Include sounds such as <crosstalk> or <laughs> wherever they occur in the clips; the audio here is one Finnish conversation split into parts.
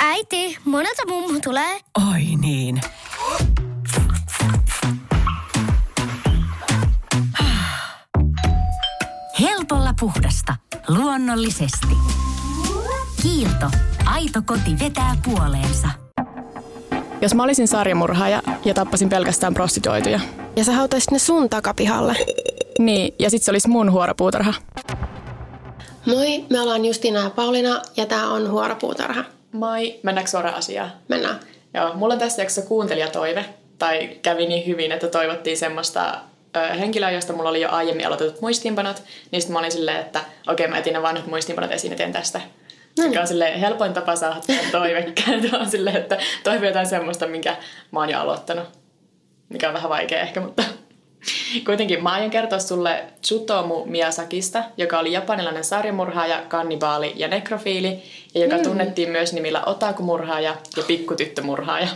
Äiti, monelta mummu tulee? Oi niin. Helpolla puhdasta. Luonnollisesti. Kiilto. Aito koti vetää puoleensa. Jos mä olisin sarjamurhaaja ja tappasin pelkästään prostituoituja. Ja sä hautaisit ne sun takapihalle. Niin, ja sit se olisi mun huoropuutarha. Moi, me ollaan Justina ja Paulina ja tää on Huoropuutarha. Moi, mennäänkö suoraan asiaan? Mennään. Joo, mulla on tässä jaksossa kuuntelijatoive, tai kävi niin hyvin, että toivottiin semmoista ö, henkilöä, josta mulla oli jo aiemmin aloitetut muistiinpanot, niin sitten mä olin silleen, että okei, mä etin ne vanhat muistiinpanot esiin ja teen tästä. No niin. on silleen, helpoin tapa saada toivekkäitä <laughs> on silleen, että toivo jotain semmoista, minkä mä oon jo aloittanut. Mikä on vähän vaikea ehkä, mutta kuitenkin mä aion kertoa sulle Tsutomu Miyazakista, joka oli japanilainen sarjamurhaaja, kannibaali ja nekrofiili, ja joka mm. tunnettiin myös nimillä otakumurhaaja ja pikkutyttömurhaaja.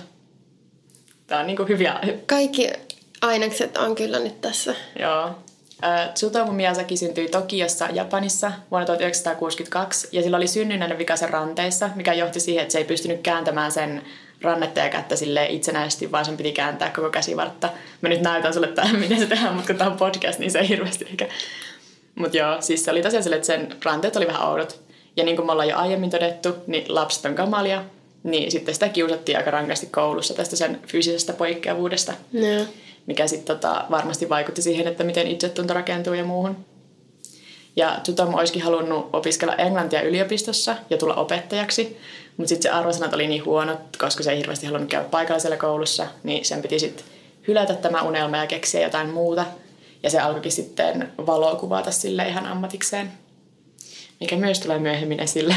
Tää on niinku hyviä... Kaikki ainekset on kyllä nyt tässä. Joo. Tsutomu Miyazaki syntyi Tokiossa, Japanissa vuonna 1962 ja sillä oli synnynnäinen vikaisen ranteissa, mikä johti siihen, että se ei pystynyt kääntämään sen rannetta ja kättä sille itsenäisesti, vaan sen piti kääntää koko käsivartta. Mä nyt näytän sulle tämän, <laughs> miten se tehdään, mutta kun tämä on podcast, niin se ei hirveästi ehkä. Mutta joo, siis se oli tosiaan sille, että sen ranteet oli vähän oudot. Ja niin kuin me ollaan jo aiemmin todettu, niin lapset on kamalia, niin sitten sitä kiusattiin aika rankasti koulussa tästä sen fyysisestä poikkeavuudesta. No. Mikä sitten tota, varmasti vaikutti siihen, että miten itsetunto rakentuu ja muuhun. Ja Tutomo olisikin halunnut opiskella englantia yliopistossa ja tulla opettajaksi, mutta sitten se arvosanat oli niin huonot, koska se ei hirveästi halunnut käydä paikallisella koulussa, niin sen piti sitten hylätä tämä unelma ja keksiä jotain muuta. Ja se alkoikin sitten valokuvata sille ihan ammatikseen, mikä myös tulee myöhemmin esille.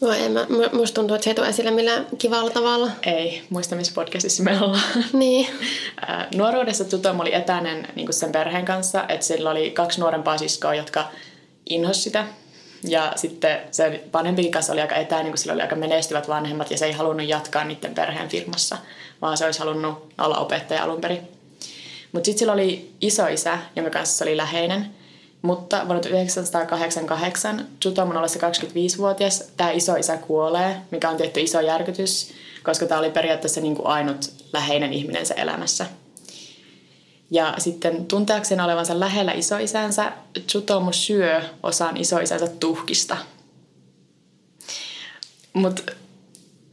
Voi en mä, musta tuntuu, että se ei tule esille millään kivalla tavalla. Ei, muista missä podcastissa me ollaan. <laughs> Niin. Nuoruudessa Tutom oli etäinen niin sen perheen kanssa, että sillä oli kaksi nuorempaa siskoa, jotka inhos sitä. Ja sitten se vanhempikin kanssa oli aika etäinen, kun sillä oli aika menestyvät vanhemmat ja se ei halunnut jatkaa niiden perheen firmassa, vaan se olisi halunnut olla opettaja alun perin. Mutta sitten sillä oli isoisä, jonka kanssa se oli läheinen – mutta vuonna 1988 Tsutomon ollessa 25-vuotias tämä isoisä kuolee, mikä on tietty iso järkytys, koska tämä oli periaatteessa niin ainut läheinen ihminen se elämässä. Ja sitten tunteakseen olevansa lähellä isoisänsä, Tsutomu syö osan isoisänsä tuhkista. Mutta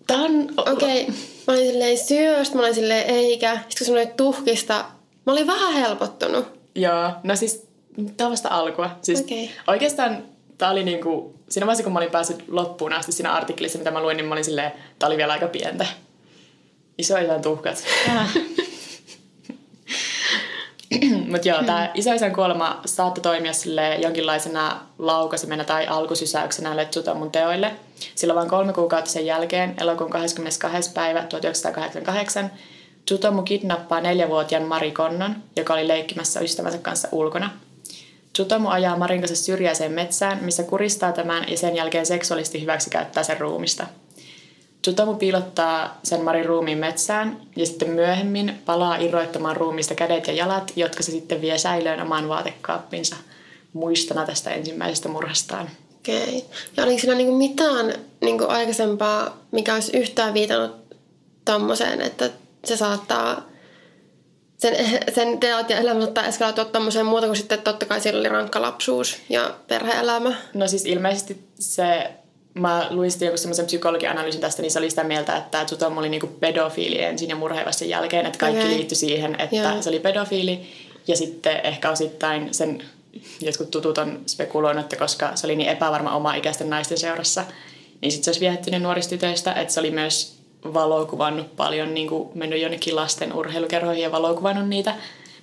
tämä on... Okei, okay. mä olin silleen syöstä, mä olin silleen eikä. Sitten kun sanoit tuhkista, mä olin vähän helpottunut. Joo, no siis Tämä on vasta alkua. Siis okay. Oikeastaan tämä oli niinku, siinä vaiheessa kun mä olin päässyt loppuun asti siinä artikkelissa, mitä mä luin, niin mä olin silleen, tämä oli vielä aika pientä. Isoisän tuhkat. <laughs> <clears throat> Mutta joo, tämä isoisän kuolema saattoi toimia sille jonkinlaisena laukasimena tai alkusysäyksenä mun teoille. Sillä vain kolme kuukautta sen jälkeen, elokuun 22. päivä 1988, Tsutomu kidnappaa neljävuotiaan Mari Konnon, joka oli leikkimässä ystävänsä kanssa ulkona – Tsutomu ajaa Marin kanssa syrjäiseen metsään, missä kuristaa tämän ja sen jälkeen seksuaalisesti hyväksi käyttää sen ruumista. Tsutomu piilottaa sen Marin ruumiin metsään ja sitten myöhemmin palaa irroittamaan ruumista kädet ja jalat, jotka se sitten vie säilöön omaan vaatekaappinsa muistona tästä ensimmäisestä murhastaan. Okei. Okay. Ja oliko siinä niinku mitään niinku aikaisempaa, mikä olisi yhtään viitannut tommoseen, että se saattaa sen, sen teot ja elämä saattaa eskaloitua tommoseen muuta kuin sitten totta kai siellä oli rankka lapsuus ja perheelämä. No siis ilmeisesti se, mä luin sitten joku semmoisen psykologianalyysin tästä, niin se oli sitä mieltä, että Tsutomu oli niinku pedofiili ensin ja murhaiva sen jälkeen, että kaikki okay. liittyi siihen, että Joo. se oli pedofiili ja sitten ehkä osittain sen jotkut tutut on spekuloinut, että koska se oli niin epävarma oma ikäisten naisten seurassa, niin sitten se olisi viehättynyt nuorista tytöistä, että se oli myös valokuvannut paljon, niin kuin mennyt jonnekin lasten urheilukerhoihin ja valokuvannut niitä.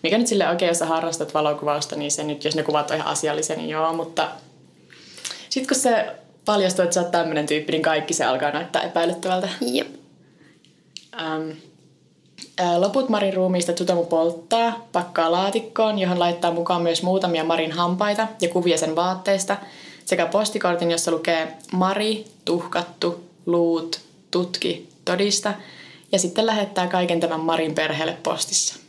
Mikä nyt sille oikein, jos sä harrastat valokuvausta, niin se nyt, jos ne kuvat on ihan asiallisia, niin joo, mutta sitten kun se paljastuu, että sä oot tämmöinen tyyppi, niin kaikki se alkaa näyttää epäilyttävältä. Jep. Ähm, Loput Marin ruumiista Tutomu polttaa, pakkaa laatikkoon, johon laittaa mukaan myös muutamia Marin hampaita ja kuvia sen vaatteista, sekä postikortin, jossa lukee Mari, tuhkattu, luut, tutki, todista ja sitten lähettää kaiken tämän Marin perheelle postissa.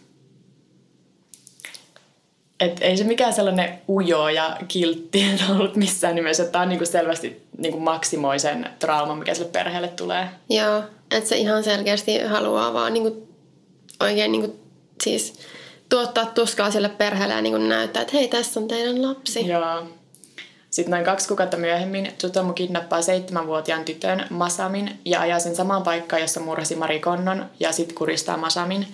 Et ei se mikään sellainen ujo ja kiltti <laughs> ollut missään nimessä. Tämä on niinku selvästi niinku maksimoi sen trauman, mikä sille perheelle tulee. Joo, että se ihan selkeästi haluaa vaan niinku, oikein niinku, siis tuottaa tuskaa sille perheelle ja niinku näyttää, että hei, tässä on teidän lapsi. Joo. Sitten noin kaksi kuukautta myöhemmin Tsutomu kidnappaa seitsemänvuotiaan tytön Masamin ja ajaa sen samaan paikkaan, jossa murhasi Mari Konnon ja sitten kuristaa Masamin.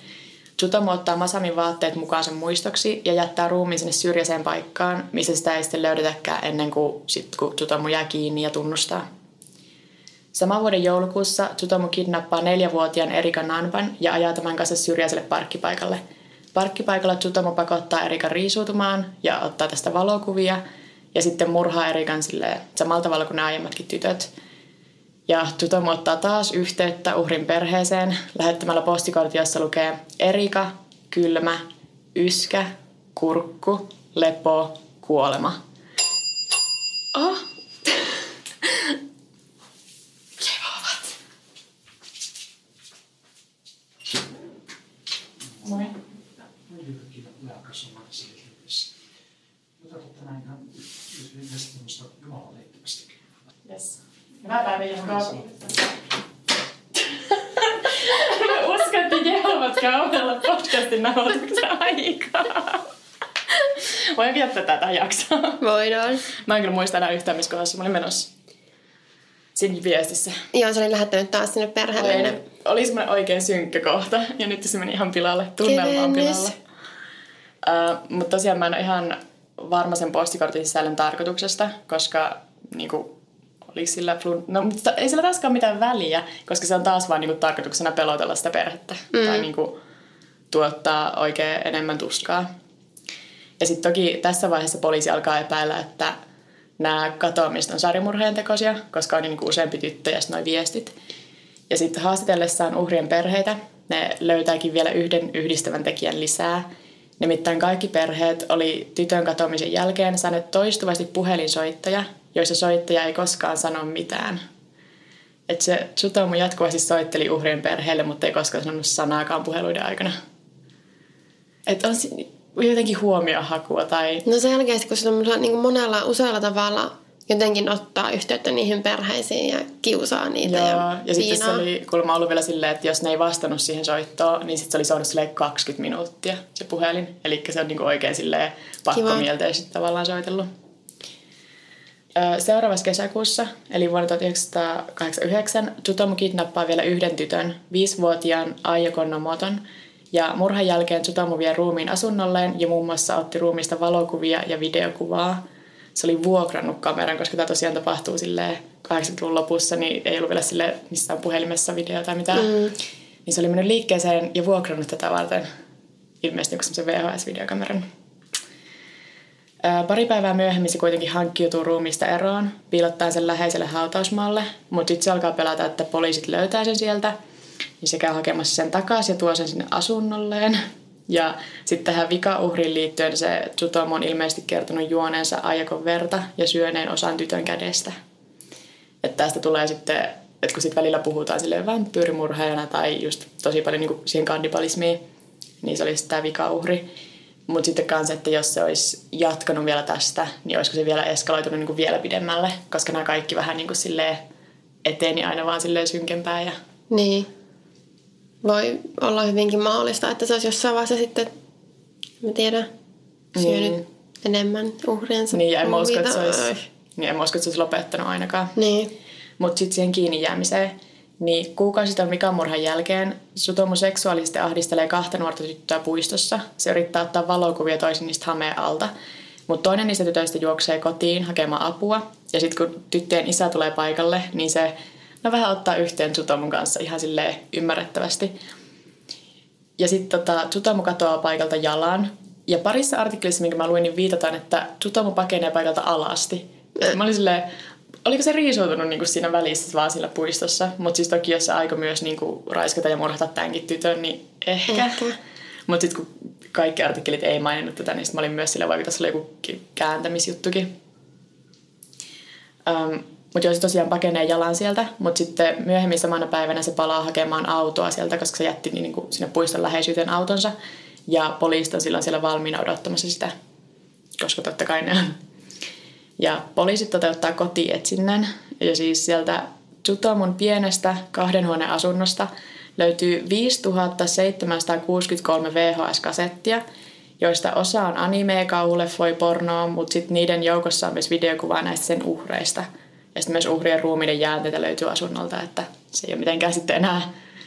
Tsutomu ottaa Masamin vaatteet mukaan sen muistoksi ja jättää ruumiin sinne syrjäiseen paikkaan, missä sitä ei sitten löydetäkään ennen kuin, sit, kun Tsutomu jää kiinni ja tunnustaa. Saman vuoden joulukuussa Tsutomu kidnappaa neljävuotiaan Erika Nanban ja ajaa tämän kanssa syrjäiselle parkkipaikalle. Parkkipaikalla Tsutomu pakottaa Erikan riisuutumaan ja ottaa tästä valokuvia ja sitten murhaa Erikan samalla tavalla kuin nämä aiemmatkin tytöt. Ja Tsutomu ottaa taas yhteyttä uhrin perheeseen lähettämällä postikortti, jossa lukee Erika, kylmä, yskä, kurkku, lepo, kuolema. Oh. Moi. Yes. Hyvää päivää, Jehova. Mä uskon, että Jehovat kauhealla podcastin nauhoituksen aikaa. Jättää tätä jaksoa? Voidaan. Mä en kyllä muista enää yhtään, missä kohdassa mä olin menossa. Siinä viestissä. Joo, se oli lähettänyt taas sinne perheelle. Oli, oli semmoinen oikein synkkä kohta, ja nyt se meni ihan pilalle. Tunnelma on pilalle. Uh, mutta tosiaan mä en ole ihan varma sen postikortin sisällön tarkoituksesta, koska niinku, oliko sillä flun... No, mutta ei sillä taaskaan mitään väliä, koska se on taas vaan niinku, tarkoituksena pelotella sitä perhettä. Mm. Tai niinku, tuottaa oikein enemmän tuskaa. Ja sitten toki tässä vaiheessa poliisi alkaa epäillä, että nämä katoamiset on sarimurheen tekoisia, koska on niin kuin useampi tyttö ja noin viestit. Ja sitten haastatellessaan uhrien perheitä ne löytääkin vielä yhden yhdistävän tekijän lisää. Nimittäin kaikki perheet oli tytön katoamisen jälkeen saaneet toistuvasti puhelinsoittaja, joissa soittaja ei koskaan sano mitään. Että se Tsutomu jatkuvasti soitteli uhrien perheelle, mutta ei koskaan sanonut sanaakaan puheluiden aikana. Että on jotenkin huomiohakua tai... No selkeästi, kun se on niin kuin monella usealla tavalla jotenkin ottaa yhteyttä niihin perheisiin ja kiusaa niitä Joo, ja, ja sitten se oli kuulemma ollut vielä silleen, että jos ne ei vastannut siihen soittoon, niin sitten se oli soinut silleen 20 minuuttia se puhelin. Eli se on niinku oikein silleen pakkomielteisesti tavallaan soitellut. Seuraavassa kesäkuussa, eli vuonna 1989, Tsutomu kidnappaa vielä yhden tytön, viisivuotiaan Aija Konnomoton, ja murhan jälkeen Tsutomu vie ruumiin asunnolleen ja muun muassa otti ruumista valokuvia ja videokuvaa. Se oli vuokrannut kameran, koska tämä tosiaan tapahtuu silleen 80-luvun lopussa, niin ei ollut vielä sille missään puhelimessa video tai mitään. Mm. Niin se oli mennyt liikkeeseen ja vuokrannut tätä varten ilmeisesti joku semmoisen VHS-videokameran. Pari päivää myöhemmin se kuitenkin hankkiutuu ruumista eroon, piilottaen sen läheiselle hautausmaalle, mutta sitten se alkaa pelätä, että poliisit löytää sen sieltä, niin se käy hakemassa sen takaisin ja tuo sen sinne asunnolleen. Ja sitten tähän vikauhriin liittyen se Tsutomu on ilmeisesti kertonut juoneensa ajakon verta ja syöneen osan tytön kädestä. Että tästä tulee sitten, että kun sitten välillä puhutaan silleen vampyyrimurheena tai just tosi paljon niin siihen kannibalismiin, niin se olisi tämä vikauhri. Mutta sitten kanssa, että jos se olisi jatkanut vielä tästä, niin olisiko se vielä eskaloitunut niin kuin vielä pidemmälle, koska nämä kaikki vähän niin kuin silleen eteni aina vaan silleen synkempää. Ja... Niin. Voi olla hyvinkin mahdollista, että se olisi jossain vaiheessa sitten, mä tiedän, syönyt Niin. enemmän uhriensa. Niin, ja en mä usko, että se olisi, niin en mä usko, että se olisi lopettanut ainakaan. Niin. Mutta sitten siihen kiinni jäämiseen, niin kuukausi tämän Mikan murhan jälkeen Sutomu seksuaalisesti ahdistelee kahta nuorta tyttöä puistossa. Se yrittää ottaa valokuvia toisin niistä hameen alta. Mutta toinen niistä tytöistä juoksee kotiin hakemaan apua. Ja sitten kun tyttöjen isä tulee paikalle, niin se no vähän ottaa yhteen Sutomun kanssa ihan silleen ymmärrettävästi. Ja sitten tota, Tsutomu katoaa paikalta jalan. Ja parissa artikkelissa, minkä mä luin, niin viitataan, että Tsutomu pakenee paikalta alasti. Ja mä olin silleen, oliko se riisuutunut niinku siinä välissä vaan sillä puistossa? Mutta siis toki, jos se aiko myös niinku raiskata ja murhata tämänkin tytön, niin ehkä. Ehkä. Mutta sitten kun kaikki artikkelit ei maininnut tätä, niin sit mä olin myös sillä vaikka tässä oli joku ki- kääntämisjuttukin. Um, mutta jos tosiaan pakenee jalan sieltä, mutta sitten myöhemmin samana päivänä se palaa hakemaan autoa sieltä, koska se jätti niin kuin sinne puiston läheisyyteen autonsa. Ja poliisit on silloin siellä valmiina odottamassa sitä. koska totta kai ne on. Ja poliisit toteuttaa kotietsinnän ja siis sieltä Tsutomun pienestä kahden huoneen asunnosta löytyy 5763 VHS-kasettia, joista osa on anime, kauhuleffoja, pornoa, mutta sitten niiden joukossa on myös videokuvaa näistä sen uhreista. Ja sitten myös uhrien ruumiiden jäänteitä löytyy asunnolta, että se ei ole mitenkään sitten enää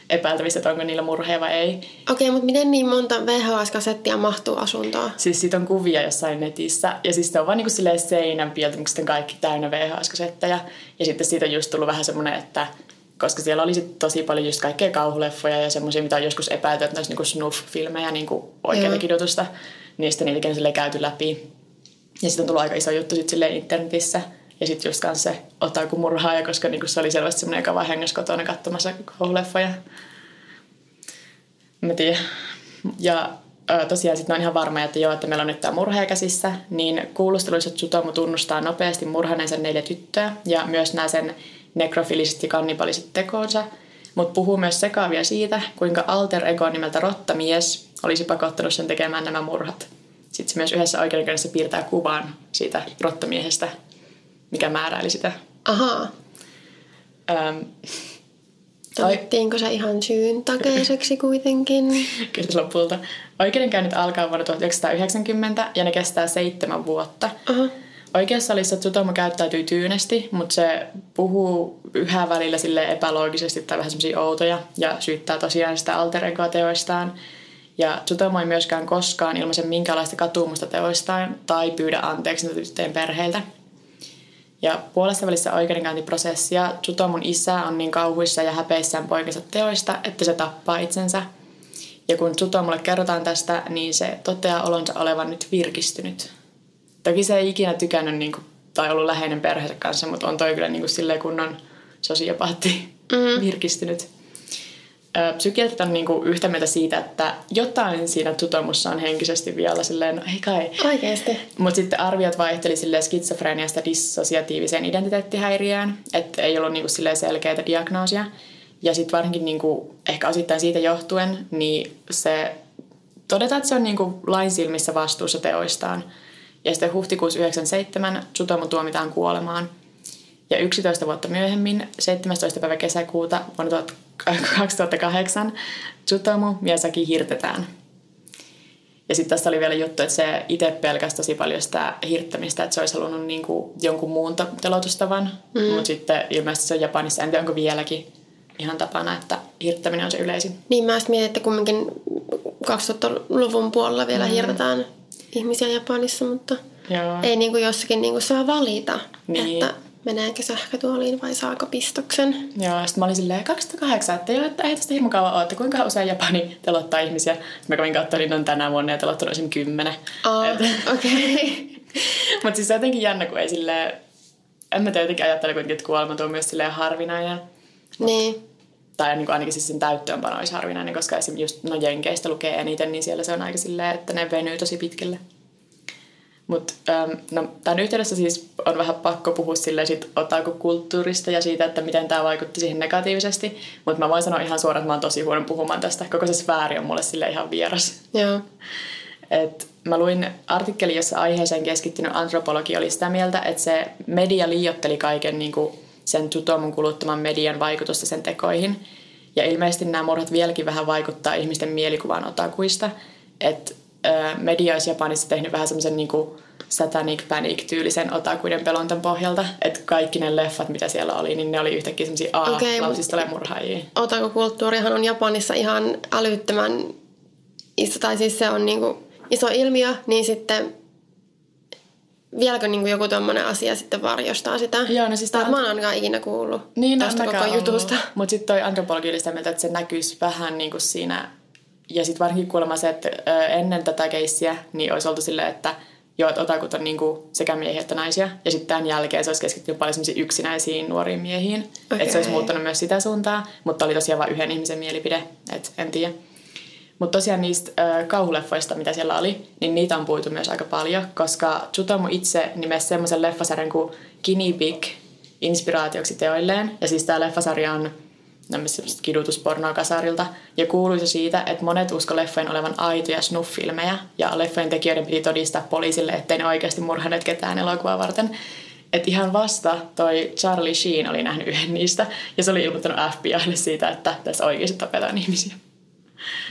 epäiltävissä, että onko niillä murheja vai ei. Okei, mutta miten niin monta VHS-kasettia mahtuu asuntoon? Siis siitä on kuvia jossain netissä ja siis se on vaan niin kuin seinän pieltä, kaikki täynnä VHS-kasetteja. Ja sitten siitä on just tullut vähän semmoinen, että koska siellä oli sit tosi paljon just kaikkea kauhuleffoja ja semmoisia, mitä on joskus epäilty, että ne niinku snuff-filmejä niinku oikeita kidutusta. Niistä niitäkin on käyty läpi. Ja sitten on tullut aika iso juttu sit internetissä. Ja sitten just kanssa se otaku murhaaja, koska niinku se oli selvästi semmoinen, joka vaan hengäsi kotona katsomassa kauhuleffoja. Mä tiedän. Ja ö, tosiaan sitten on ihan varma, että joo, että meillä on nyt tämä murhaaja käsissä, niin kuulusteluissa Tsutomu tunnustaa nopeasti murhaneensa neljä tyttöä ja myös nämä sen nekrofiliset ja kannibaliset tekoonsa, mutta puhuu myös sekaavia siitä, kuinka alter ego nimeltä Rottamies olisi pakottanut sen tekemään nämä murhat. Sitten se myös yhdessä oikeudenkäynnissä piirtää kuvan siitä rottamiehestä, mikä määräili sitä. Ahaa. Öm, Todettiinko se ihan syyn takeiseksi kuitenkin? <laughs> Kyllä lopulta. Oikeudenkäynnit alkaa vuonna 1990 ja ne kestää seitsemän vuotta. Aha. Oikeussalissa Tsutomo käyttäytyy tyynesti, mutta se puhuu yhä välillä sille epäloogisesti tai vähän semmoisia outoja ja syyttää tosiaan sitä alter teoistaan. Ja Tsutomo ei myöskään koskaan ilmaisen minkäänlaista katumusta teoistaan tai pyydä anteeksi tyttöjen perheiltä. Ja puolessa välissä oikeudenkäyntiprosessia Tsutomon isä on niin kauhuissa ja häpeissään poikansa teoista, että se tappaa itsensä. Ja kun Tsutomolle kerrotaan tästä, niin se toteaa olonsa olevan nyt virkistynyt. Toki se ei ikinä tykännyt niin kuin, tai ollut läheinen perheensä kanssa, mutta on toi kyllä niin kuin, silleen kunnon sosiopaatti mm. virkistynyt. Psykiatrit on niin kuin, yhtä mieltä siitä, että jotain siinä tutomussa on henkisesti vielä silleen, no ei kai. Oikeasti. Mutta sitten arviot vaihteli silleen skitsofreniasta dissosiatiiviseen identiteettihäiriöön, että ei ollut niin kuin, silleen selkeitä diagnoosia. Ja sitten varsinkin niin kuin, ehkä osittain siitä johtuen, niin se todetaan, että se on niin kuin, lain silmissä vastuussa teoistaan – ja sitten huhtikuussa 97 Tsutomu tuomitaan kuolemaan. Ja 11 vuotta myöhemmin, 17. päivä kesäkuuta vuonna 2008, Tsutomu Miyazaki hirtetään. Ja sitten tässä oli vielä juttu, että se itse pelkäsi tosi paljon sitä hirttämistä, että se olisi halunnut niin kuin jonkun muun telotustavan. Mm. Mutta sitten ilmeisesti se on Japanissa, en tiedä onko vieläkin ihan tapana, että hirttäminen on se yleisin. Niin mä mietin, että kumminkin 2000-luvun puolella vielä mm. hirtetään ihmisiä Japanissa, mutta Joo. ei niin kuin jossakin niin kuin saa valita, niin. että meneekö sähkötuoliin vai saako pistoksen. Joo, sitten mä olin silleen 2008, että joo, että ei tästä hirmu kauan ole, että kuinka usein Japani telottaa ihmisiä. Mä kävin niin on tänä vuonna ja telottanut esim. kymmenen. Oh, okei. <laughs> Okay. Mutta siis se on jotenkin jännä, kun ei silleen, en mä tiedä, jotenkin ajattele kuitenkin, että kuolema on myös silleen harvinainen. Niin. Tai niin kuin ainakin siis sen täyttöönpano olisi harvinainen, koska esimerkiksi just no Jenkeistä lukee eniten, niin siellä se on aika silleen, että ne venyy tosi pitkälle. Mutta ähm, no, tämän yhteydessä siis on vähän pakko puhua silleen sit kulttuurista ja siitä, että miten tämä vaikutti siihen negatiivisesti. Mutta mä voin sanoa ihan suoraan, että mä oon tosi huono puhumaan tästä. Koko se sfääri on mulle sille ihan vieras. Joo. Et mä luin artikkeli, jossa aiheeseen keskittynyt antropologi oli sitä mieltä, että se media liiotteli kaiken niin kuin sen tutomun kuluttaman median vaikutusta sen tekoihin. Ja ilmeisesti nämä murhat vieläkin vähän vaikuttaa ihmisten mielikuvaan otakuista. Että media olisi Japanissa tehnyt vähän semmoisen niin satanic panic-tyylisen otakuiden pelontan pohjalta. Että kaikki ne leffat, mitä siellä oli, niin ne oli yhtäkkiä semmoisia A-lausista okay, murhaajia. Otakukulttuurihan on Japanissa ihan älyttömän iso, tai siis se on niin kuin iso ilmiö, niin sitten vieläkö niin joku tuommoinen asia sitten varjostaa sitä? Joo, no siis tai mä en ainakaan ikinä kuullut niin, tästä koko jutusta. Mutta sitten toi antropologi oli sitä mieltä, että se näkyisi vähän niin kuin siinä ja sitten varsinkin kuulemma se, että ennen tätä keissiä niin olisi oltu silleen, että joo, että otakut on niinku sekä miehiä että naisia. Ja sitten tämän jälkeen se olisi keskittynyt paljon yksinäisiin nuoriin miehiin. Okay. Että se olisi muuttanut myös sitä suuntaa, mutta oli tosiaan vain yhden ihmisen mielipide, että en tiedä. Mutta tosiaan niistä äh, kauhuleffoista, mitä siellä oli, niin niitä on puitu myös aika paljon, koska Tsutomu itse nimesi semmoisen leffasarjan kuin Guinea Pig inspiraatioksi teoilleen. Ja siis tämä leffasarja on kidutuspornoa kasarilta ja kuuluisi siitä, että monet usko leffojen olevan aitoja snuff-filmejä ja leffojen tekijöiden piti todistaa poliisille, ettei ne oikeasti murhanneet ketään elokuvaa varten. Että ihan vasta toi Charlie Sheen oli nähnyt yhden niistä ja se oli ilmoittanut FBIlle siitä, että tässä oikeasti tapetaan ihmisiä.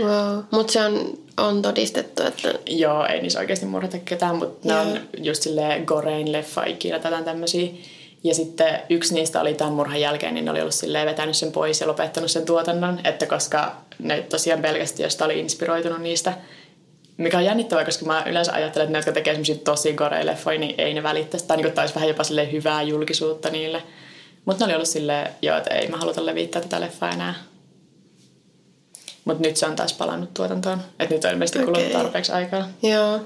Wow. Mutta se on, on todistettu, että... Joo, ei niissä oikeasti murhata ketään, mutta ne on just silleen gorein leffa ikinä tätä tämmöisiä. Ja sitten yksi niistä oli tämän murhan jälkeen, niin ne oli ollut silleen vetänyt sen pois ja lopettanut sen tuotannon, että koska ne tosiaan pelkästään josta oli inspiroitunut niistä, mikä on jännittävää, koska mä yleensä ajattelen, että ne, jotka tekee semmoisia tosi goreileffoja, niin ei ne välittäisi. Tai niin taisi vähän jopa silleen hyvää julkisuutta niille. Mutta ne oli ollut silleen, joo, että ei mä haluta levittää tätä leffaa enää. Mutta nyt se on taas palannut tuotantoon. Että nyt on ilmeisesti okay. kulunut tarpeeksi aikaa. Joo.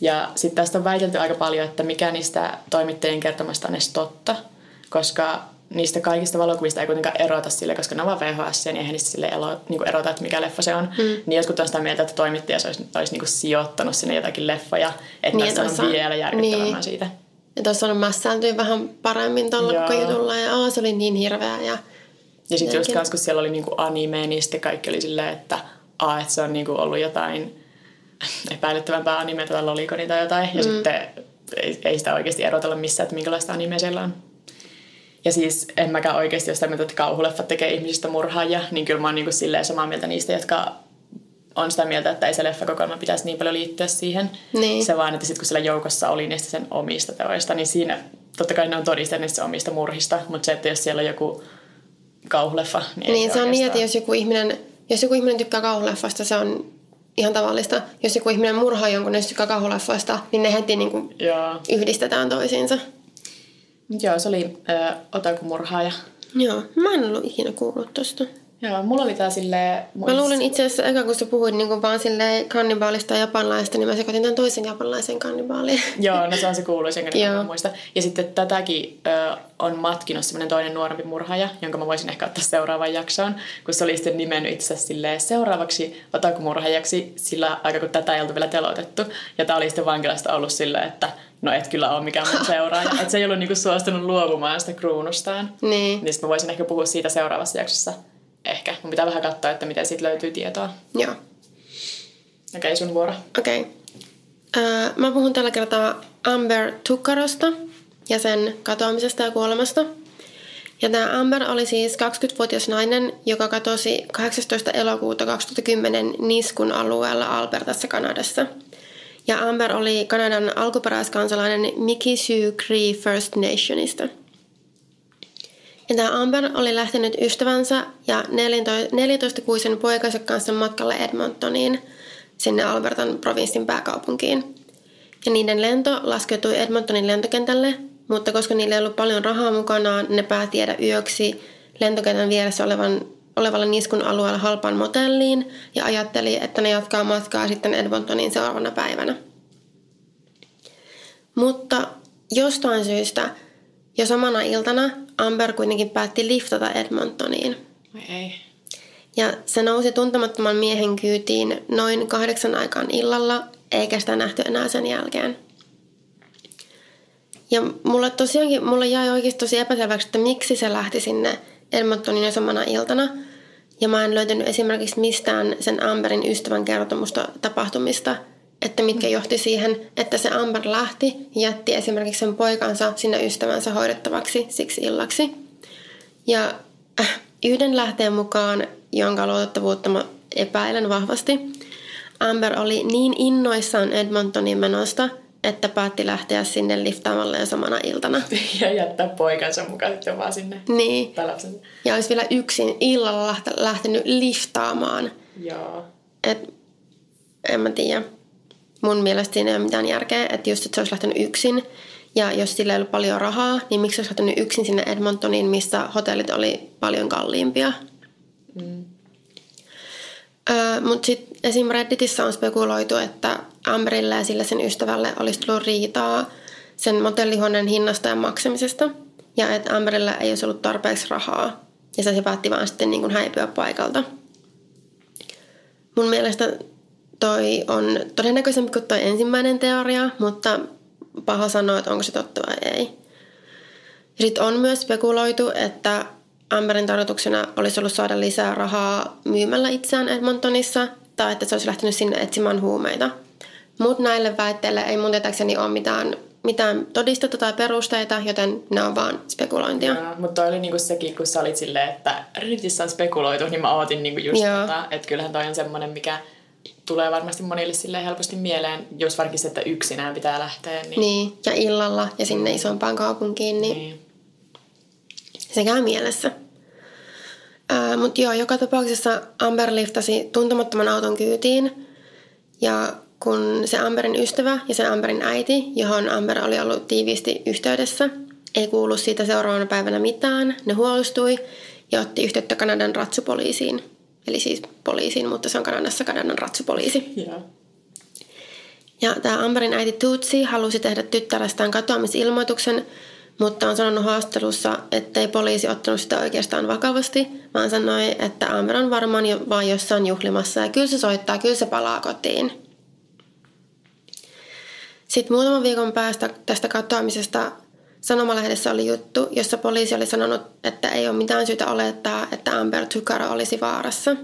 Ja sitten tästä on väitelty aika paljon, että mikä niistä toimittajien kertomasta on edes totta, koska niistä kaikista valokuvista ei kuitenkaan erota sille, koska ne ovat VHS, niin eihän niistä sille elo, niin erota, että mikä leffa se on. Mm. Niin jotkut on sitä mieltä, että toimittaja olisi, olisi niin sijoittanut sinne jotakin leffoja, että niin, näistä on vielä järkyttävämmän niin. siitä. Että olisi saanut mässääntyä vähän paremmin tuolla jutulla ja oh, se oli niin hirveä. Ja, ja sitten just kans, kun siellä oli niinku anime, niin sitten kaikki oli silleen, että, a, että se on niinku ollut jotain epäilyttävämpää animea tai lolikoni tai jotain. Ja mm. sitten ei, ei sitä oikeasti erotella missään, että minkälaista animea siellä on. Ja siis en mäkään oikeasti ole sitä mieltä, että kauhuleffat tekee ihmisistä murhaajia, niin kyllä mä oon niin silleen samaa mieltä niistä, jotka on sitä mieltä, että ei se leffakokoelma pitäisi niin paljon liittyä siihen. Niin. Se vaan, että sitten kun siellä joukossa oli niistä sen omista teoista, niin siinä totta kai ne on todisteet niistä omista murhista, mutta se, että jos siellä on joku kauhuleffa, niin Niin, se on niin, että jos joku ihminen, jos joku ihminen tykkää kauhuleffasta, se on ihan tavallista. Jos joku ihminen murhaa jonkun, jos tykkää kauhuleffoista, niin ne heti niin kuin yhdistetään toisiinsa. Joo, se oli ö, otakumurhaaja. Joo, mä en ollut ikinä kuullut tosta. Joo, mulla oli tää silleen... Mä luulin itse asiassa, eka kun sä puhuit niin kuin vaan silleen kannibaalista ja japanlaista, niin mä sekoitin tämän toisen japanlaisen kannibaaliin. Joo, no se on se kuuluisin, enkä muista. Ja sitten tätäkin ö, on matkinut semmoinen toinen nuorempi murhaaja, jonka mä voisin ehkä ottaa seuraavaan jaksoon, kun se oli sitten nimennyt itse silleen seuraavaksi otakumurhaajaksi sillä aika kun tätä ei oltu vielä telotettu. Ja tää oli sitten vankilasta ollut silleen, että no et kyllä ole mikään mun seuraaja. että se ei ollut niinku suostunut luovumaan sitä kruunustaan. Niin. Niin sitten mä voisin ehkä puhua siitä seuraavassa jaksossa ehkä. Mun pitää vähän katsoa, että miten siitä löytyy tietoa. Joo. Okei, okay, sun vuoro. Okei. Okay. Äh, mä puhun tällä kertaa Amber Tukkarosta ja sen katoamisesta ja kuolemasta. Ja tämä Amber oli siis 20-vuotias nainen, joka katosi 18. elokuuta 2010 Niskun alueella Albertassa, Kanadassa. Ja Amber oli Kanadan alkuperäiskansalainen Mikisew Cree First Nationista – ja tämä Amber oli lähtenyt ystävänsä ja 14-kuisen poikansa kanssa matkalle Edmontoniin, sinne Albertan provinssin pääkaupunkiin. Ja niiden lento laskeutui Edmontonin lentokentälle, mutta koska niillä ei ollut paljon rahaa mukanaan, ne päätti jäädä yöksi lentokentän vieressä olevan, olevalla niskun alueella halpaan motelliin ja ajatteli, että ne jatkaa matkaa sitten Edmontoniin seuraavana päivänä. Mutta jostain syystä jo samana iltana Amber kuitenkin päätti liftata Edmontoniin. ei. Ja se nousi tuntemattoman miehen kyytiin noin kahdeksan aikaan illalla, eikä sitä nähty enää sen jälkeen. Ja mulle tosiaankin, mulle jäi oikeasti tosi epäselväksi, että miksi se lähti sinne Edmontoniin jo samana iltana. Ja mä en löytänyt esimerkiksi mistään sen Amberin ystävän kertomusta tapahtumista – että mitkä johti siihen, että se Amber lähti ja jätti esimerkiksi sen poikansa sinne ystävänsä hoidettavaksi siksi illaksi. Ja äh, yhden lähteen mukaan, jonka luotettavuutta mä epäilen vahvasti, Amber oli niin innoissaan Edmontonin menosta, että päätti lähteä sinne liftaamalle jo samana iltana. Ja jättää poikansa mukaan sitten vaan sinne. Niin. Ja olisi vielä yksin illalla lähtenyt liftaamaan. Joo. Et, en mä tiedä mun mielestä siinä ei ole mitään järkeä, että just että se olisi lähtenyt yksin ja jos sillä ei ollut paljon rahaa, niin miksi olisi lähtenyt yksin sinne Edmontoniin, missä hotellit oli paljon kalliimpia. Mm. Öö, Mutta sitten esim. Redditissä on spekuloitu, että Amberille ja sille sen ystävälle olisi tullut riitaa sen motellihuoneen hinnasta ja maksamisesta. Ja että Amberille ei olisi ollut tarpeeksi rahaa. Ja se päätti vaan sitten niin häipyä paikalta. Mun mielestä toi on todennäköisempi kuin toi ensimmäinen teoria, mutta paha sanoa, että onko se totta vai ei. Sitten on myös spekuloitu, että Amberin tarkoituksena olisi ollut saada lisää rahaa myymällä itseään Edmontonissa tai että se olisi lähtenyt sinne etsimään huumeita. Mutta näille väitteille ei mun tietääkseni ole mitään, mitään todistetta tai perusteita, joten ne on vaan spekulointia. Joo, mutta toi oli niinku sekin, kun sä olit silleen, että Redditissä on spekuloitu, niin mä ootin niinku just Joo. tota, että kyllähän toi on semmoinen, mikä tulee varmasti monille silleen helposti mieleen, jos varsinkin se, että yksinään pitää lähteä. Niin, Niin, ja illalla ja sinne isompaan kaupunkiin, niin niin. se käy mielessä. Mutta joo, joka tapauksessa Amber liftasi tuntemattoman auton kyytiin. Ja kun se Amberin ystävä ja se Amberin äiti, johon Amber oli ollut tiiviisti yhteydessä, ei kuulu siitä seuraavana päivänä mitään, ne huolestui ja otti yhteyttä Kanadan ratsupoliisiin. Eli siis poliisiin, mutta se on Kanadassa Kanadan ratsupoliisi. Joo. Ja tämä Amberin äiti Tutsi halusi tehdä tyttärestään katoamisilmoituksen, mutta on sanonut haastattelussa, ettei poliisi ottanut sitä oikeastaan vakavasti, vaan sanoi, että Amber on varmaan jo, vaan jossain juhlimassa ja kyllä se soittaa, kyllä se palaa kotiin. Sitten muutaman viikon päästä tästä katoamisesta Sanomalehdessä oli juttu, jossa poliisi oli sanonut, että ei ole mitään syytä olettaa, että Amber Tukara olisi vaarassa.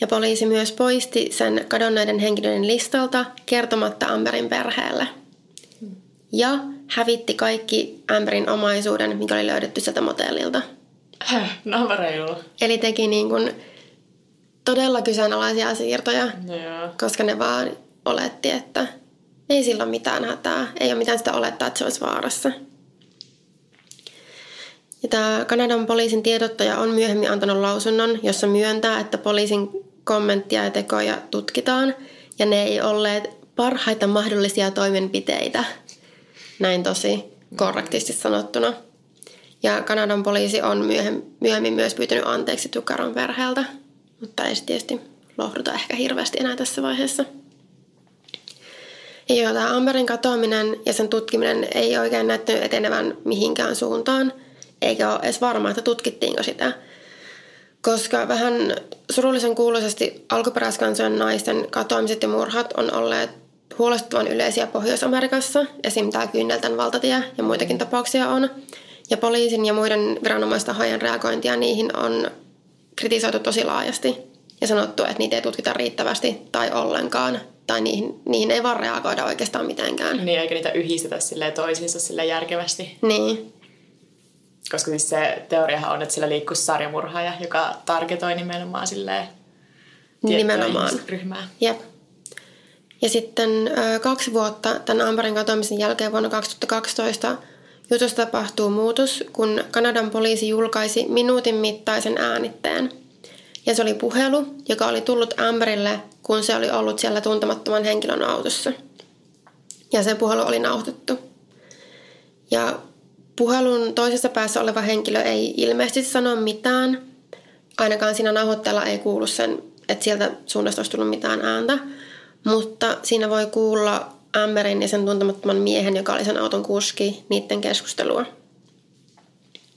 Ja poliisi myös poisti sen kadonneiden henkilöiden listalta kertomatta Amberin perheelle. Ja hävitti kaikki Amberin omaisuuden, mikä oli löydetty sieltä motellilta. <laughs> Häh, no reilu. Eli teki niin kuin todella kyseenalaisia siirtoja, No joo. koska ne vaan oletti, että ei sillä ole mitään hätää. Ei ole mitään sitä olettaa, että se olisi vaarassa. Ja tämä Kanadan poliisin tiedottaja on myöhemmin antanut lausunnon, jossa myöntää, että poliisin kommenttia ja tekoja tutkitaan, ja ne ei olleet parhaita mahdollisia toimenpiteitä. Näin tosi korrektisti sanottuna. Ja Kanadan poliisi on myöhem- myöhemmin myös pyytänyt anteeksi Tukaron perheeltä, mutta ei tietysti lohduta ehkä hirveästi enää tässä vaiheessa. Joo, tämä Amberin katoaminen ja sen tutkiminen ei oikein näyttänyt etenevän mihinkään suuntaan, eikä ole edes varma, että tutkittiinko sitä. Koska vähän surullisen kuuluisesti alkuperäiskansojen naisten katoamiset ja murhat on olleet huolestuttavan yleisiä Pohjois-Amerikassa, esim. tämä Kynneltän valtatie ja muitakin tapauksia on. Ja poliisin ja muiden viranomaistahojen reagointia niihin on kritisoitu tosi laajasti ja sanottu, että niitä ei tutkita riittävästi tai ollenkaan, tai niihin, niihin ei vaan reagoida oikeastaan mitenkään. Niin, eikä niitä yhdistetä silleen toisiinsa silleen järkevästi. Niin, Koska siis se teoriahan on, että sillä liikkuisi sarjamurhaaja, joka targetoi nimenomaan silleen tiettyä nimenomaan. ihmisryhmää. Jep. Ja sitten kaksi vuotta tämän Amberin katoamisen jälkeen vuonna 2012 jutussa tapahtuu muutos, kun Kanadan poliisi julkaisi minuutin mittaisen äänitteen. Ja se oli puhelu, joka oli tullut Amberille, kun se oli ollut siellä tuntemattoman henkilön autossa. Ja se puhelu oli nauhoitettu. Ja puhelun toisessa päässä oleva henkilö ei ilmeisesti sano mitään. Ainakaan siinä nauhoitteella ei kuulu sen, että sieltä suunnasta olisi tullut mitään ääntä. Mutta siinä voi kuulla Amberin ja sen tuntemattoman miehen, joka oli sen auton kuski, niiden keskustelua.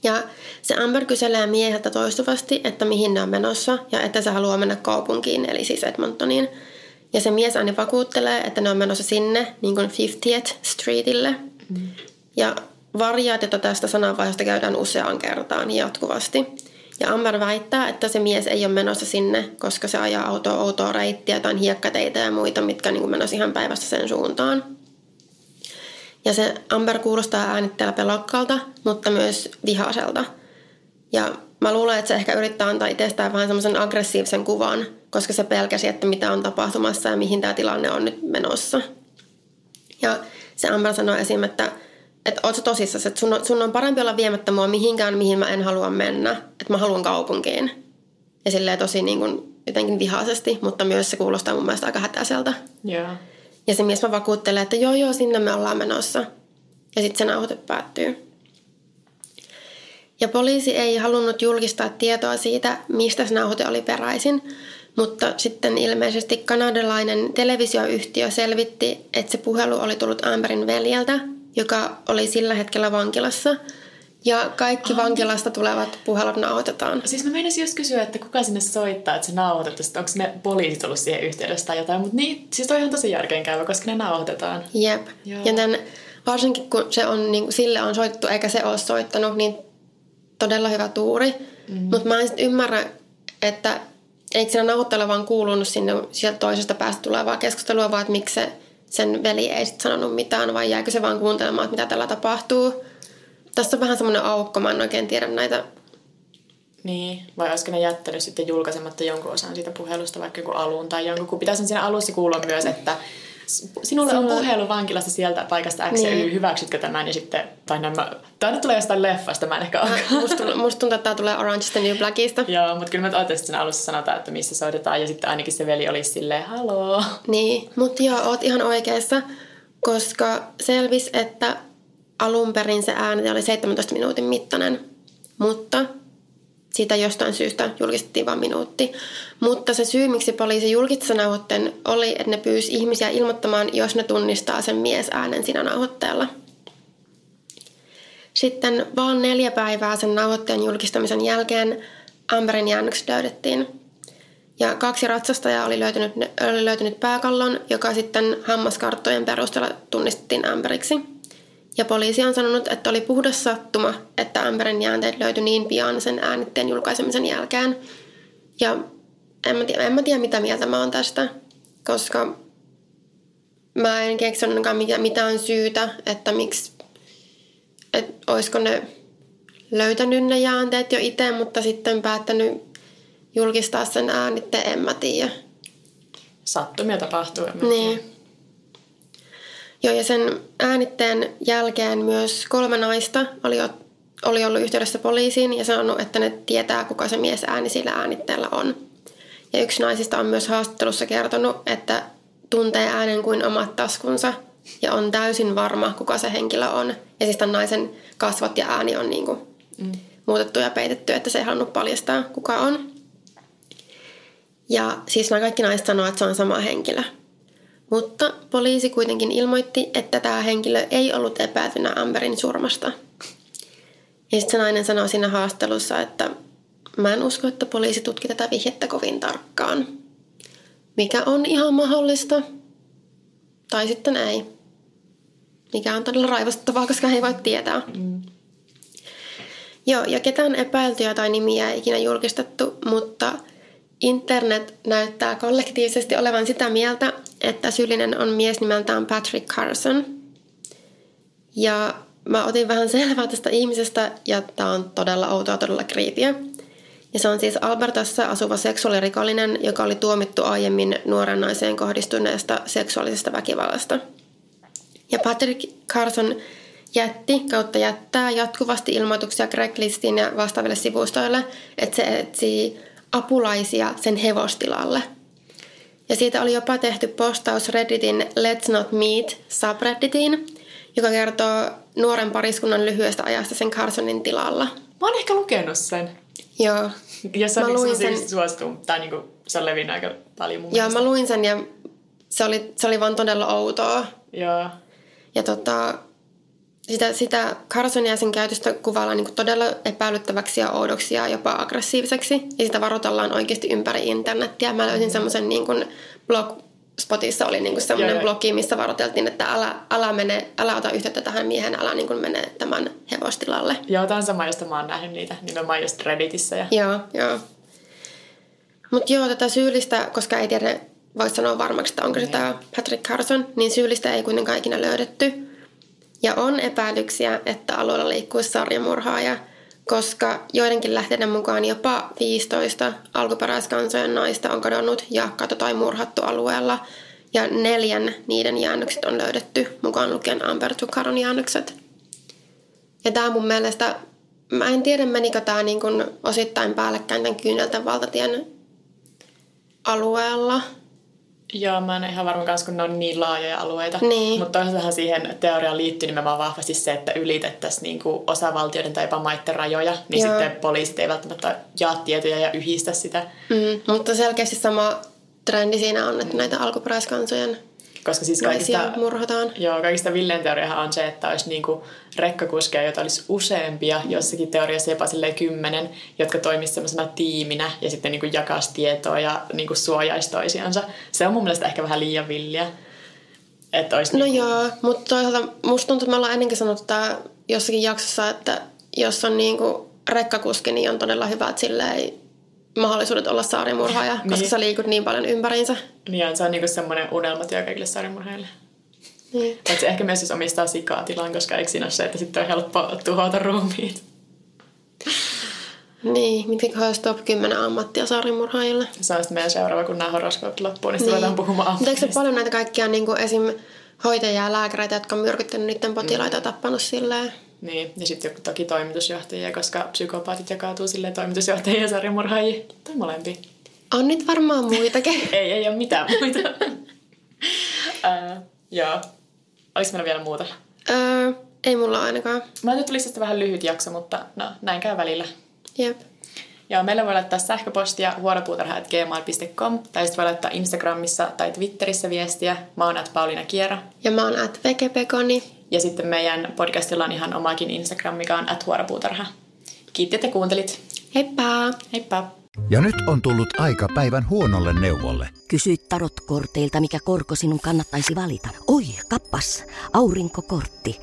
Ja se Amber kyselee mieheltä toistuvasti, että mihin ne on menossa ja että se haluaa mennä kaupunkiin, eli siis Edmontoniin. Ja se mies aina vakuuttelee, että ne on menossa sinne, niin kuin 50th Streetille. Mm. Ja variaatiota tästä sananvaiheesta käydään useaan kertaan jatkuvasti. Ja Amber väittää, että se mies ei ole menossa sinne, koska se ajaa autoa outoa reittiä, jotain hiekkateitä ja muita, mitkä niin menossa ihan päivästä sen suuntaan. Ja se Amber kuulostaa äänitteellä pelokkaalta, mutta myös vihaiselta. Ja mä luulen, että se ehkä yrittää antaa itsestään vähän semmoisen aggressiivisen kuvan, koska se pelkäsi, että mitä on tapahtumassa ja mihin tämä tilanne on nyt menossa. Ja se Amber sanoi esim. että että oot sä tosissasi, että sun sun on parempi olla viemättä mua mihinkään, mihin mä en halua mennä. Että mä haluan kaupunkiin. Ja silleen tosi niin kuin jotenkin vihaisesti, mutta myös se kuulostaa mun mielestä aika hätäiseltä. Joo. Ja se mies mä vakuuttelee, että joo joo, sinne me ollaan menossa. Ja sitten se nauhoite päättyy. Ja poliisi ei halunnut julkistaa tietoa siitä, mistä se nauhoite oli peräisin, mutta sitten ilmeisesti kanadalainen televisioyhtiö selvitti, että se puhelu oli tullut Amberin veljeltä, joka oli sillä hetkellä vankilassa. Ja kaikki vankilasta tulevat puhelut nauhoitetaan. Siis mä meinasin just kysyä, että kuka sinne soittaa, että se nauhoitettu, että onko ne poliisit ollut siihen yhteydessä tai jotain, mutta niin, siis toi on ihan tosi järkeenkäyvä, koska ne nauhoitetaan. Jep. Joo. Ja tämän, varsinkin kun se on, niin sille on soitettu eikä se ole soittanut, niin todella hyvä tuuri. Mm. Mutta mä en sitten ymmärrä, että eikö siinä nauhoittajalla vaan kuulunut sinne sieltä toisesta päästä tulevaa keskustelua, vaan että miksi se, sen veli ei sitten sanonut mitään, vai jääkö se vaan kuuntelemaan, että mitä tällä tapahtuu. Tässä on vähän semmoinen aukko, mä en oikein tiedä näitä niin, vai olisiko ne jättänyt sitten julkaisematta jonkun osan siitä puhelusta, vaikka joku alun tai jonkun, kun pitäisi siinä alussa kuulla myös, että sinulle on puhelu vankilasta sieltä paikasta X niin. ja Y, hyväksytkö tämän ja sitten, tai nämä, tämä nyt tulee jostain leffasta, mä en ehkä ole. Musta, musta tuntuu, että tämä tulee Orange the New Blackista. <laughs> Joo, mutta kyllä mä ajattelin, että siinä alussa sanotaan, että missä soitetaan ja sitten ainakin se veli olisi silleen, haloo. Niin, mutta joo, oot ihan oikeassa, koska selvis, että alun perin se ääni oli 17 minuutin mittainen, mutta siitä jostain syystä julkistettiin vain minuutti. Mutta se syy, miksi poliisi julkisti nauhoitteen, oli, että ne pyysi ihmisiä ilmoittamaan, jos ne tunnistaa sen miesäänen siinä nauhoitteella. Sitten vaan neljä päivää sen nauhoitteen julkistamisen jälkeen Amberin jäännökset löydettiin. Ja kaksi ratsastajaa oli löytynyt, oli löytynyt pääkallon, joka sitten hammaskarttojen perusteella tunnistettiin Amberiksi – ja poliisi on sanonut, että oli puhdas sattuma, että Amberin jäänteet löytyi niin pian sen äänitteen julkaisemisen jälkeen. Ja en mä, tiedä, en mä tiedä, mitä mieltä mä oon tästä, koska mä en keksi mitään syytä, että miksi, että olisiko ne löytänyt ne jäänteet jo itse, mutta sitten päättänyt julkistaa sen äänitteen, en mä tiedä. Sattumia tapahtuu, en mä niin. Joo, ja sen äänitteen jälkeen myös kolme naista oli, oli ollut yhteydessä poliisiin ja sanonut, että ne tietää, kuka se mies ääni sillä äänitteellä on. Ja yksi naisista on myös haastattelussa kertonut, että tuntee äänen kuin omat taskunsa ja on täysin varma, kuka se henkilö on. Ja siis tämän naisen kasvot ja ääni on niin kuin mm. muutettu ja peitetty, että se ei halunnut paljastaa, kuka on. Ja siis nämä kaikki naiset sanoo, että se on sama henkilö. Mutta poliisi kuitenkin ilmoitti, että tämä henkilö ei ollut epäiltynä Amberin surmasta. Ja sitten se nainen sanoi siinä haastelussa, että mä en usko, että poliisi tutki tätä vihjettä kovin tarkkaan. Mikä on ihan mahdollista. Tai sitten ei. Mikä on todella raivostuttavaa, koska he ei voi tietää. Mm. Joo, ja ketään epäiltyjä tai nimiä ei ikinä julkistettu, mutta internet näyttää kollektiivisesti olevan sitä mieltä, että syyllinen on mies nimeltään Patrick Carson. Ja mä otin vähän <laughs> selvää tästä ihmisestä ja tää on todella outoa, todella kriipiä. Ja se on siis Albertassa asuva seksuaalirikollinen, joka oli tuomittu aiemmin nuoren naiseen kohdistuneesta seksuaalisesta väkivallasta. Ja Patrick Carson jätti kautta jättää jatkuvasti ilmoituksia Craiglistin ja vastaaville sivustoille, että se etsii apulaisia sen hevostilalle – ja siitä oli jopa tehty postaus Redditin Let's Not Meet subredditiin, joka kertoo nuoren pariskunnan lyhyestä ajasta sen Carsonin tilalla. Mä oon ehkä lukenut sen. Joo. Ja se, mä luin sen. Siis suostuu, tai niinku, se on levinnyt aika paljon mun Joo, mielestä. mä luin sen ja se oli, se oli vaan todella outoa. Joo. Ja tota, sitä, sitä Carsonia ja sen käytöstä kuvaillaan niin todella epäilyttäväksi ja oudoksi ja jopa aggressiiviseksi. Ja sitä varoitellaan oikeasti ympäri internettiä. Mä löysin semmoisen niin blog, Spotissa oli niin semmoinen blogi, missä varoiteltiin, että älä, älä, mene, älä ota yhteyttä tähän miehen, älä niin mene tämän hevostilalle. Joo, tämä on sama, josta mä oon nähnyt niitä, nimenomaan just Redditissä. Ja... Joo, joo. Mutta joo, tätä syyllistä, koska ei tiedä, voisi sanoa varmaksi, että onko se tämä Patrick Carson, niin syyllistä ei kuitenkaan ikinä löydetty. Ja on epäilyksiä, että alueella liikkuisi sarjamurhaaja, koska joidenkin lähteiden mukaan jopa 15 alkuperäiskansojen naista on kadonnut ja kato tai murhattu alueella. Ja neljän niiden jäännökset on löydetty, mukaan lukien Amber Tukaron jäännökset. Ja tämä mun mielestä, mä en tiedä menikö tämä niin osittain päällekkäin tämän kyyneltä valtatien alueella – Joo, mä en ihan varma kanssa, kun ne on niin laajoja alueita. Niin. Mutta toisaalta teoriaan liittyy liittyy nimenomaan vahvasti se, että ylitettäisiin niinku osavaltioiden tai jopa maiden rajoja, niin Joo. sitten poliisit ei välttämättä jaa tietoja ja yhdistä sitä. Mm, mutta selkeästi sama trendi siinä on, että näitä alkuperäiskansojen koska siis kaikista, murhataan. Joo, kaikista villeen teoriahan on se, että olisi niinku rekkakuskeja, joita olisi useampia, jossakin teoriassa jopa kymmenen, jotka toimisivat sellaisena tiiminä ja sitten niinku jakaisi tietoa ja niinku suojaisi toisiansa. Se on mun mielestä ehkä vähän liian villiä. Että olisi no niinku... joo, mutta toisaalta musta tuntuu, että me ollaan ennenkin sanottu jossakin jaksossa, että jos on niinku rekkakuski, niin on todella hyvät silleen mahdollisuudet olla saarimurhaaja, koska Niin. sä liikut niin paljon ympäriinsä. Niin, se on niinku semmoinen unelmatyö kaikille saarimurheille. Niin. Paitsi ehkä myös jos omistaa sikatilan, koska eikö siinä ole se, että sitten on helppo tuhota ruumiit. Niin, mitkä olisi top 10 ammattia saarimurhaajille? Se on sitten meidän seuraava, kun nämä horoskoopit loppuu, niin sitten ruvetaan puhumaan Mutta eikö se paljon näitä kaikkia niin kuin esim. hoitajia ja lääkäreitä, jotka on myrkyttänyt niiden potilaita ja tappanut silleen? Niin, ja sitten toki toimitusjohtajia, koska psykopaatit jakautuu silleen toimitusjohtajia ja sarjamurhaajia. Tai molempia. On nyt varmaan muitakin. <laughs> Ei, ei ole mitään muita. uh, <laughs> joo. Oliko meillä vielä muuta? öö, ei mulla ainakaan. Mä että tulisi tästä vähän lyhyt jakso, mutta no, näin käy välillä. Jep. Joo, meillä voi laittaa sähköpostia huoropuutarha.gmail.com tai sitten voi laittaa Instagramissa tai Twitterissä viestiä. Mä oon at Pauliina Kiera. Ja mä oon at Vekepekoni. Ja sitten meidän podcastilla on ihan omakin Instagram, mikä on at huoropuutarha. Kiitti, että kuuntelit. Heippa! Heippa! Ja nyt on tullut aika päivän huonolle neuvolle. Kysy tarotkorteilta, mikä korko sinun kannattaisi valita. Oi, kappas, aurinkokortti.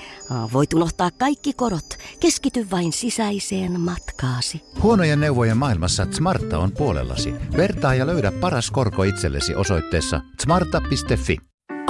Voit unohtaa kaikki korot. Keskity vain sisäiseen matkaasi. Huonojen neuvojen maailmassa Smarta on puolellasi. Vertaa ja löydä paras korko itsellesi osoitteessa smarta.fi.